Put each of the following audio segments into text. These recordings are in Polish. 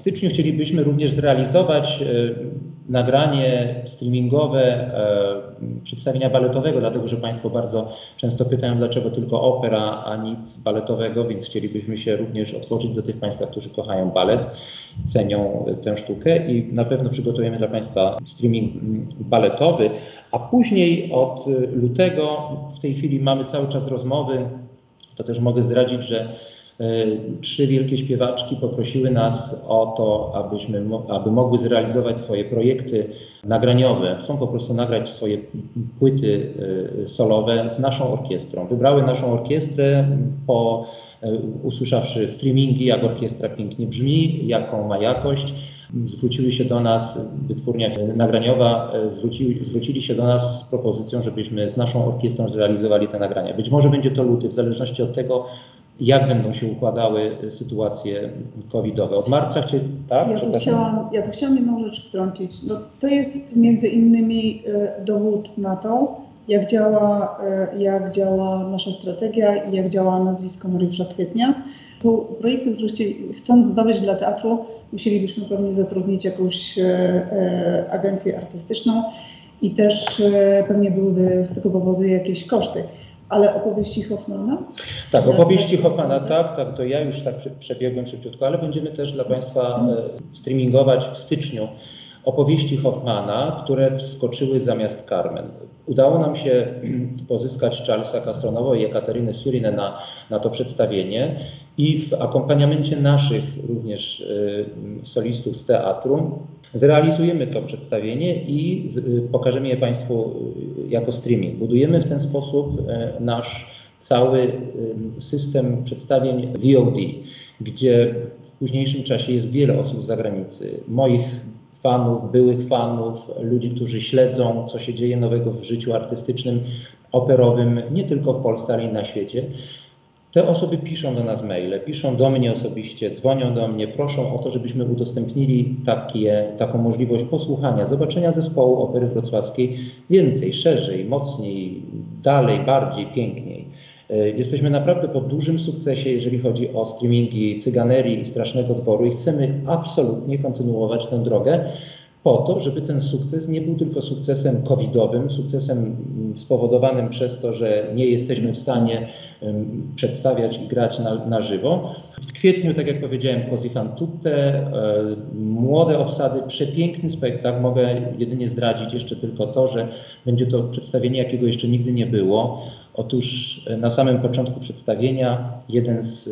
styczniu chcielibyśmy również zrealizować nagranie streamingowe przedstawienia baletowego, dlatego że Państwo bardzo często pytają, dlaczego tylko opera, a nic baletowego, więc chcielibyśmy się również otworzyć do tych Państwa, którzy kochają balet, cenią tę sztukę i na pewno przygotujemy dla Państwa streaming baletowy, a później od lutego w tej chwili mamy cały czas rozmowy, to też mogę zdradzić, że E, trzy wielkie śpiewaczki poprosiły nas o to, abyśmy, aby mogły zrealizować swoje projekty nagraniowe. Chcą po prostu nagrać swoje płyty e, solowe z naszą orkiestrą. Wybrały naszą orkiestrę po e, usłyszawszy streamingi, jak orkiestra pięknie brzmi, jaką ma jakość. Zwróciły się do nas, wytwórnia nagraniowa, zwrócili, zwrócili się do nas z propozycją, żebyśmy z naszą orkiestrą zrealizowali te nagrania. Być może będzie to luty, w zależności od tego, jak będą się układały sytuacje covidowe. Od marca czy tak? Ja tu, chciałam, ja tu chciałam jedną rzecz wtrącić. No, to jest między innymi e, dowód na to, jak działa, e, jak działa nasza strategia i jak działa nazwisko Mariusza Kwietnia. Są projekty, które chcąc zdobyć dla teatru, musielibyśmy pewnie zatrudnić jakąś e, agencję artystyczną i też pewnie byłyby z tego powodu jakieś koszty. Ale opowieści Hoffmana? Tak, opowieści Hoffmana, tak, tak, to ja już tak przebiegłem szybciutko, ale będziemy też dla Państwa e, streamingować w styczniu opowieści Hoffmana, które wskoczyły zamiast Carmen. Udało nam się pozyskać Charlesa Castronowo i Ekaterynę Surinę na, na to przedstawienie i w akompaniamencie naszych również y, solistów z teatru zrealizujemy to przedstawienie i y, pokażemy je Państwu y, jako streaming. Budujemy w ten sposób nasz cały system przedstawień VOD, gdzie w późniejszym czasie jest wiele osób z zagranicy, moich fanów, byłych fanów, ludzi, którzy śledzą, co się dzieje nowego w życiu artystycznym, operowym, nie tylko w Polsce, ale i na świecie. Te osoby piszą do nas maile, piszą do mnie osobiście, dzwonią do mnie, proszą o to, żebyśmy udostępnili takie, taką możliwość posłuchania, zobaczenia zespołu Opery Wrocławskiej więcej, szerzej, mocniej, dalej, bardziej, piękniej. E, jesteśmy naprawdę po dużym sukcesie, jeżeli chodzi o streamingi Cyganerii i Strasznego Dworu i chcemy absolutnie kontynuować tę drogę po to, żeby ten sukces nie był tylko sukcesem covidowym, sukcesem mm, spowodowanym przez to, że nie jesteśmy w stanie przedstawiać i grać na, na żywo. W kwietniu, tak jak powiedziałem, Così fan tutte, młode obsady, przepiękny spektakl. Mogę jedynie zdradzić jeszcze tylko to, że będzie to przedstawienie, jakiego jeszcze nigdy nie było. Otóż e, na samym początku przedstawienia jeden z,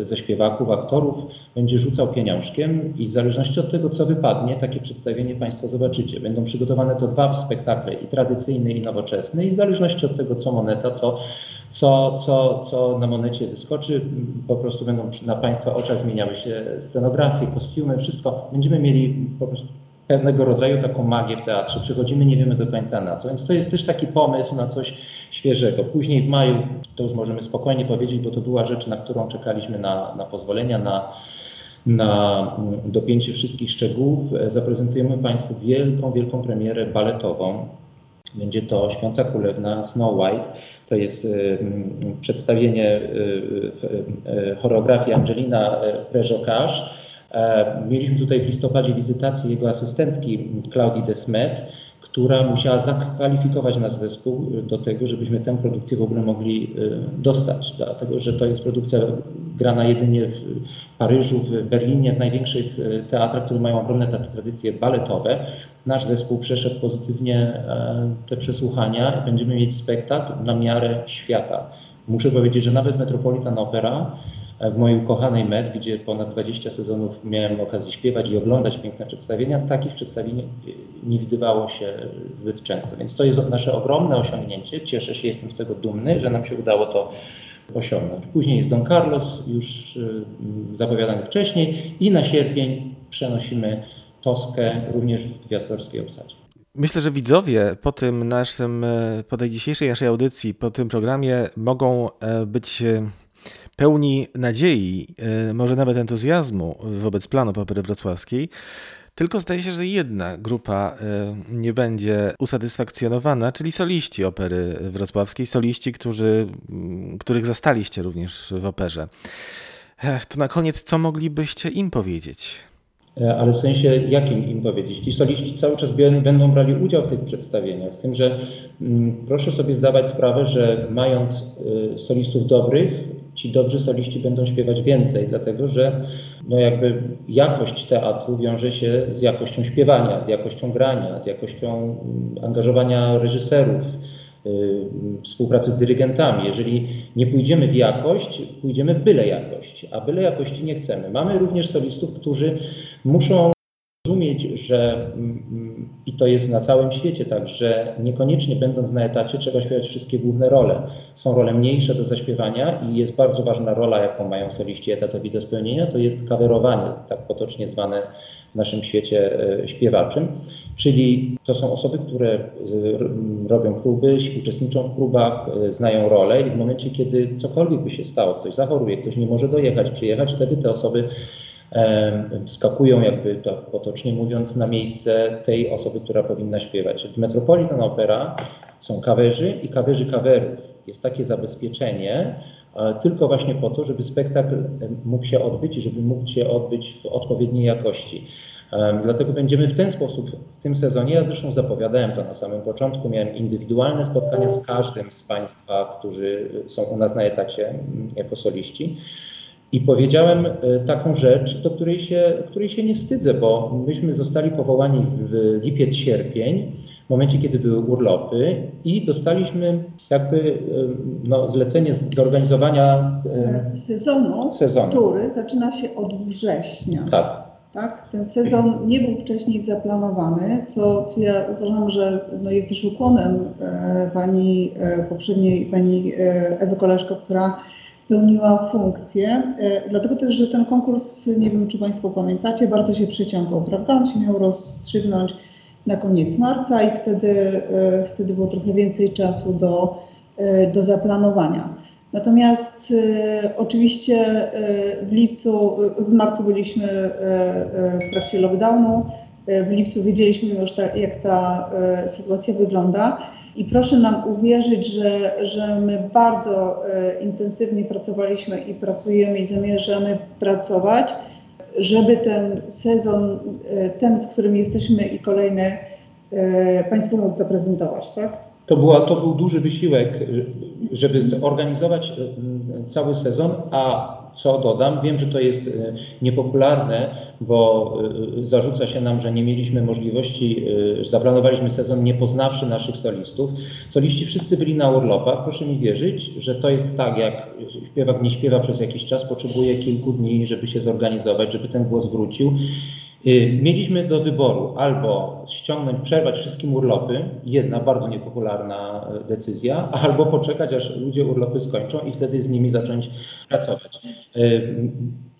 e, ze śpiewaków, aktorów będzie rzucał pieniążkiem i w zależności od tego, co wypadnie, takie przedstawienie Państwo zobaczycie. Będą przygotowane to dwa spektakle, i tradycyjny, i nowoczesny i w zależności od tego, co moneta, co, co, co, co na monecie wyskoczy, po prostu będą na Państwa oczach zmieniały się scenografie, kostiumy, wszystko. Będziemy mieli po prostu pewnego rodzaju taką magię w teatrze. Przychodzimy, nie wiemy do końca na co. Więc to jest też taki pomysł na coś świeżego. Później w maju, to już możemy spokojnie powiedzieć, bo to była rzecz, na którą czekaliśmy na, na pozwolenia, na, na dopięcie wszystkich szczegółów. Zaprezentujemy Państwu wielką, wielką premierę baletową. Będzie to Śpiąca Królewna Snow White. To jest y, przedstawienie y, y, choreografii Angelina Prejokasz E, mieliśmy tutaj w listopadzie wizytację jego asystentki Claudii Desmet, która musiała zakwalifikować nasz zespół do tego, żebyśmy tę produkcję w ogóle mogli e, dostać, dlatego że to jest produkcja grana jedynie w Paryżu, w Berlinie, w największych e, teatrach, które mają ogromne tradycje baletowe. Nasz zespół przeszedł pozytywnie te przesłuchania będziemy mieć spektakl na miarę świata. Muszę powiedzieć, że nawet Metropolitan Opera w mojej ukochanej Med, gdzie ponad 20 sezonów miałem okazję śpiewać i oglądać piękne przedstawienia, takich przedstawień nie widywało się zbyt często. Więc to jest nasze ogromne osiągnięcie. Cieszę się, jestem z tego dumny, że nam się udało to osiągnąć. Później jest Don Carlos, już y, zapowiadany wcześniej i na sierpień przenosimy Toskę również w gwiazdorskiej obsadzie. Myślę, że widzowie po tym naszym, e, po tej dzisiejszej naszej audycji, po tym programie mogą e, być e, pełni nadziei, e, może nawet entuzjazmu wobec planów Opery Wrocławskiej. Tylko zdaje się, że jedna grupa e, nie będzie usatysfakcjonowana, czyli soliści Opery Wrocławskiej, soliści, którzy, których zastaliście również w operze. To na koniec, co moglibyście im powiedzieć? E, Ale w sensie, jakim im powiedzieć? Ci soliści cały czas będą brali udział w tych przedstawieniach, z tym, że mm, proszę sobie zdawać sprawę, że mając y, solistów dobrych, ci dobrzy soliści będą śpiewać więcej, dlatego że no jakby jakość teatru wiąże się z jakością śpiewania, z jakością grania, z jakością mm, angażowania reżyserów, y, współpracy z dyrygentami. Jeżeli nie pójdziemy w jakość, pójdziemy w byle jakość, a byle jakości nie chcemy. Mamy również solistów, którzy muszą rozumieć, że mm, i to jest na całym świecie tak, że niekoniecznie będąc na etacie trzeba śpiewać wszystkie główne role. Są role mniejsze do zaśpiewania i jest bardzo ważna rola, jaką mają soliści etatowi do spełnienia, to jest kawerowanie, tak potocznie zwane w naszym świecie e, śpiewaczym. Czyli to są osoby, które r- robią próby, uczestniczą w próbach, e, znają rolę i w momencie, kiedy cokolwiek by się stało, ktoś zachoruje, ktoś nie może dojechać, przyjechać, wtedy te osoby wskakują, jakby to potocznie mówiąc, na miejsce tej osoby, która powinna śpiewać. W Metropolitan Opera są kawerzy i kawerzy kawerów. Jest takie zabezpieczenie, e, tylko właśnie po to, żeby spektakl mógł się odbyć i żeby mógł się odbyć w odpowiedniej jakości. Dlatego będziemy w ten sposób w tym sezonie, ja zresztą zapowiadałem to na samym początku, miałem indywidualne spotkania z każdym z Państwa, którzy są u nas na etacie mm, jako soliści. I powiedziałem e, taką rzecz, do której się, której się nie wstydzę, bo myśmy zostali powołani w lipiec, sierpień, w momencie, kiedy były urlopy i dostaliśmy jakby e, no, zlecenie zorganizowania e, Sezonu, sezonu. który zaczyna się od września. Tak, Tak? Ten sezon nie był wcześniej zaplanowany, co, co ja uważam, że no, jest też ukłonem e, pani e, poprzedniej, pani e, Ewy Koleżko, która pełniła funkcję. E, dlatego też, że ten konkurs, nie wiem czy Państwo pamiętacie, bardzo się przeciągał, prawda? On się miał rozstrzygnąć na koniec marca i wtedy, e, wtedy było trochę więcej czasu do, e, do zaplanowania. Natomiast oczywiście w lipcu, w marcu byliśmy w trakcie lockdownu, w lipcu wiedzieliśmy już, ta, jak ta sytuacja wygląda i proszę nam uwierzyć, że, że my bardzo e, intensywnie pracowaliśmy i pracujemy i zamierzamy pracować, żeby ten sezon, e, ten, w którym jesteśmy i kolejny, e, Państwu móc zaprezentować, tak? To, była, to był duży wysiłek, żeby zorganizować cały sezon, a co dodam, wiem, że to jest e, niepopularne, bo e, zarzuca się nam, że nie mieliśmy możliwości, e, że zaplanowaliśmy sezon nie poznawszy naszych solistów. Soliści wszyscy byli na urlopach. Proszę mi wierzyć, że to jest tak, jak śpiewak nie śpiewa przez jakiś czas, potrzebuje kilku dni, żeby się zorganizować, żeby ten głos wrócił. Y, Mieliśmy do wyboru albo ściągnąć, przerwać wszystkim urlopy, jedna bardzo niepopularna e, decyzja, albo poczekać, aż ludzie urlopy skończą i wtedy z nimi zacząć pracować. Y,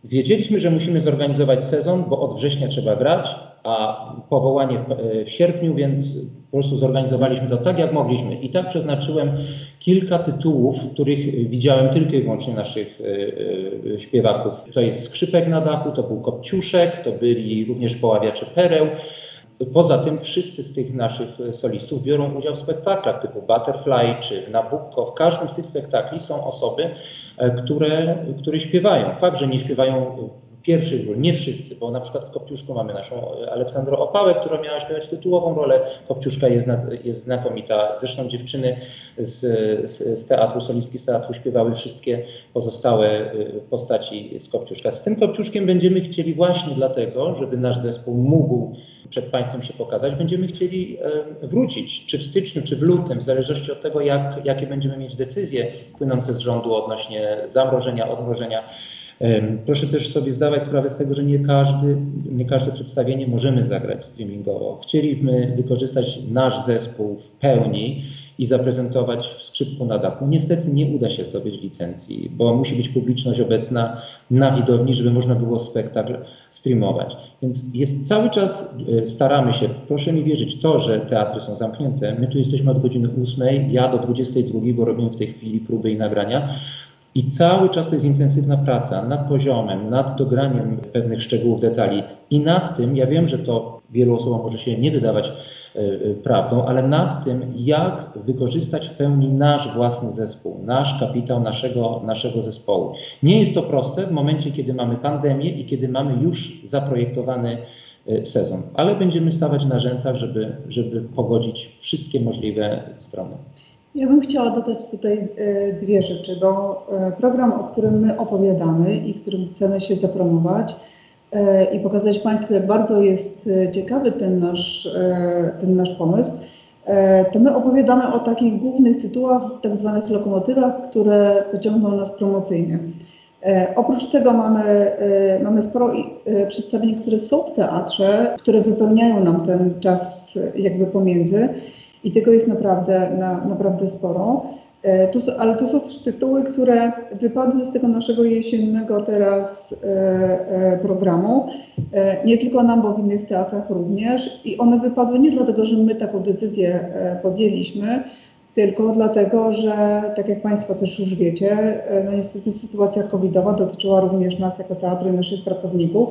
Wiedzieliśmy, że musimy zorganizować sezon, bo od września trzeba grać, a powołanie w, e, w sierpniu, więc po prostu zorganizowaliśmy to tak, jak mogliśmy. I tak przeznaczyłem kilka tytułów, w których widziałem tylko i wyłącznie naszych e, e, śpiewaków. To jest Skrzypek na dachu, to był Kopciuszek, to byli również Poławiacze Pereł. Poza tym wszyscy z tych naszych solistów biorą udział w spektaklach typu Butterfly czy Nabucco. W każdym z tych spektakli są osoby, które, które śpiewają. Fakt, że nie śpiewają pierwszych ról, nie wszyscy, bo na przykład w Kopciuszku mamy naszą e, Aleksandrę Opałę, która miała śpiewać tytułową rolę. Kopciuszka jest, jest znakomita. Zresztą dziewczyny z, z, z teatru, solistki z teatru śpiewały wszystkie pozostałe e, postaci z Kopciuszka. Z tym Kopciuszkiem będziemy chcieli właśnie dlatego, żeby nasz zespół mógł przed Państwem się pokazać, będziemy chcieli e, wrócić, czy w styczniu, czy w lutym, w zależności od tego, jak, jakie będziemy mieć decyzje płynące z rządu odnośnie zamrożenia, odmrożenia. Proszę też sobie zdawać sprawę z tego, że nie, każdy, nie każde przedstawienie możemy zagrać streamingowo. Chcieliśmy wykorzystać nasz zespół w pełni i zaprezentować w skrzypku na dachu. Niestety nie uda się zdobyć licencji, bo musi być publiczność obecna na widowni, żeby można było spektakl streamować. Więc jest cały czas, e, staramy się, proszę mi wierzyć, to, że teatry są zamknięte, my tu jesteśmy od godziny 8, ja do 22, bo robimy w tej chwili próby i nagrania. I cały czas to jest intensywna praca nad poziomem, nad dograniem pewnych szczegółów, detali. I nad tym, ja wiem, że to wielu osobom może się nie wydawać e, e, prawdą, ale nad tym, jak wykorzystać w pełni nasz własny zespół, nasz kapitał naszego, naszego zespołu. Nie jest to proste w momencie, kiedy mamy pandemię i kiedy mamy już zaprojektowany e, sezon, ale będziemy stawać na rzęsach, żeby, żeby pogodzić wszystkie możliwe strony. Ja bym chciała dodać tutaj e, dwie rzeczy, bo e, program, o którym my opowiadamy i którym chcemy się zapromować e, i pokazać Państwu, jak bardzo jest ciekawy ten nasz, ten nasz pomysł, to my opowiadamy o takich głównych tytułach, tak zwanych lokomotywach, które pociągną nas promocyjnie. Oprócz tego mamy, mamy sporo przedstawień, które są w teatrze, które wypełniają nam ten czas jakby pomiędzy. I tego jest naprawdę, na, naprawdę sporo. E, To, ale to są też tytuły, które wypadły z tego naszego jesiennego teraz e, e, programu. Nie tylko nam, bo w innych teatrach również. I one wypadły nie dlatego, że my taką decyzję podjęliśmy, tylko dlatego, że tak jak Państwo też już wiecie, e, no niestety sytuacja covidowa dotyczyła również nas jako teatru i naszych pracowników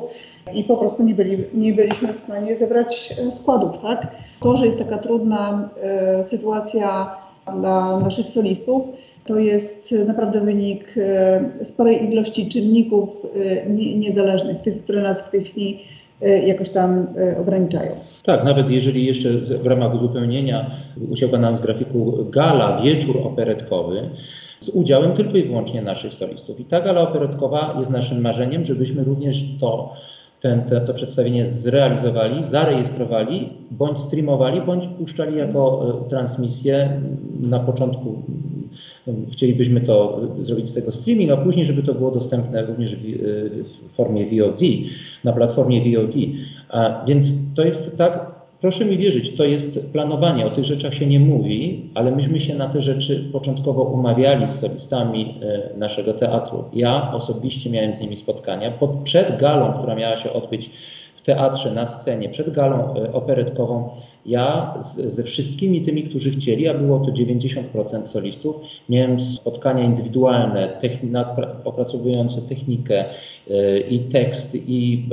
i po prostu nie, byli, nie byliśmy w stanie zebrać e, składów, tak? To, że jest taka trudna e, sytuacja dla naszych solistów, to jest naprawdę wynik e, sporej ilości czynników e, nie, niezależnych, tych, które nas w tej chwili jakoś tam e, ograniczają. Tak, nawet jeżeli jeszcze w ramach uzupełnienia uciekła nam z grafiku gala, wieczór operetkowy, z udziałem tylko i wyłącznie naszych solistów. I ta gala operetkowa jest naszym marzeniem, żebyśmy również to, ten, te, to przedstawienie zrealizowali, zarejestrowali, bądź streamowali, bądź puszczali jako e, transmisję. Na początku chcielibyśmy to e, zrobić z tego streaming, a później, żeby to było dostępne również w, e, w formie VOD, na platformie VOD. A, więc to jest tak, proszę mi wierzyć, to jest planowanie, o tych rzeczach się nie mówi, ale myśmy się na te rzeczy początkowo umawiali z solistami e, naszego teatru. Ja osobiście miałem z nimi spotkania. Pod, przed galą, która miała się odbyć w teatrze, na scenie, przed galą e, operetkową, ja z, ze wszystkimi tymi, którzy chcieli, a było to 90% solistów, miałem spotkania indywidualne, techni- opracowujące technikę e, i tekst i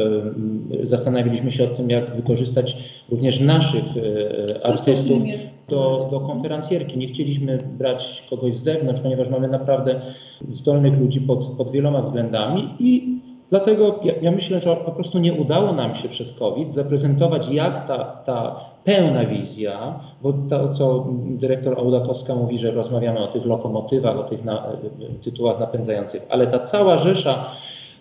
e, zastanawialiśmy się o tym, jak wykorzystać również naszych e, artystów jest do, do konferencjerki. Nie chcieliśmy brać kogoś z zewnątrz, ponieważ mamy naprawdę zdolnych ludzi pod, pod wieloma względami i dlatego ja, ja myślę, że po prostu nie udało nam się przez COVID zaprezentować, jak ta, ta pełna wizja, bo to, co dyrektor Ołdakowska mówi, że rozmawiamy o tych lokomotywach, o tych na, tytułach napędzających, ale ta cała rzesza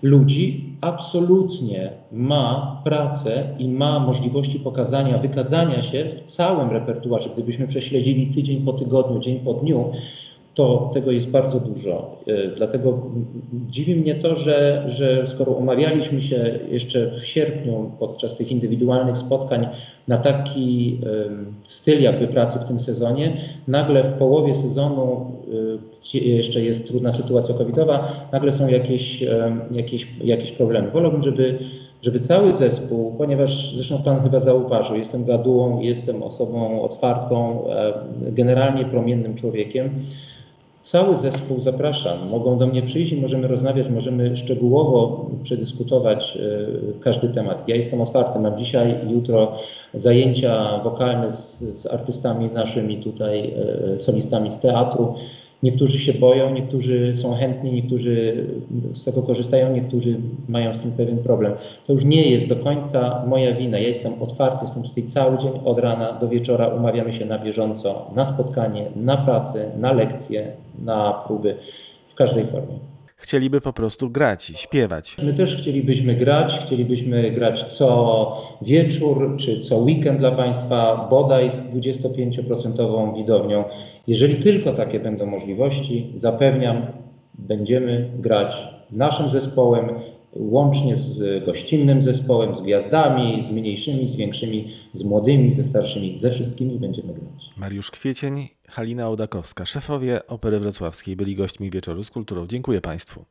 ludzi absolutnie ma pracę i ma możliwości pokazania, wykazania się w całym repertuarze. Gdybyśmy prześledzili tydzień po tygodniu, dzień po dniu, to tego jest bardzo dużo. E, Dlatego dziwi mnie to, że, że skoro umawialiśmy się jeszcze w sierpniu podczas tych indywidualnych spotkań na taki styl jakby pracy w tym sezonie, nagle w połowie sezonu, y, gdzie jeszcze jest trudna sytuacja covidowa, nagle są jakieś, jakieś, jakieś problemy. Wolałbym, żeby żeby cały zespół, ponieważ zresztą Pan chyba zauważył, jestem gadułą, jestem osobą otwartą, e, generalnie promiennym człowiekiem, Cały zespół zapraszam. Mogą do mnie przyjść i możemy rozmawiać, możemy szczegółowo przedyskutować e, każdy temat. Ja jestem otwarty. Mam dzisiaj, jutro zajęcia wokalne z, z artystami naszymi tutaj, e, solistami z teatru. Niektórzy się boją, niektórzy są chętni, niektórzy z tego korzystają, niektórzy mają z tym pewien problem. To już nie jest do końca moja wina. Ja jestem otwarty, jestem tutaj cały dzień od rana do wieczora. Umawiamy się na bieżąco, na spotkanie, na pracę, na lekcje, na próby, w każdej formie. Chcieliby po prostu grać, śpiewać. My też chcielibyśmy grać, chcielibyśmy grać co wieczór czy co weekend dla Państwa, bodaj z 25% widownią. Jeżeli tylko takie będą możliwości, zapewniam, będziemy grać naszym zespołem, łącznie z gościnnym zespołem, z gwiazdami, z mniejszymi, z większymi, z młodymi, ze starszymi, ze wszystkimi będziemy grać. Mariusz Kwiecień, Halina Ołdakowska, szefowie Opery Wrocławskiej byli gośćmi wieczoru z kulturą. Dziękuję Państwu.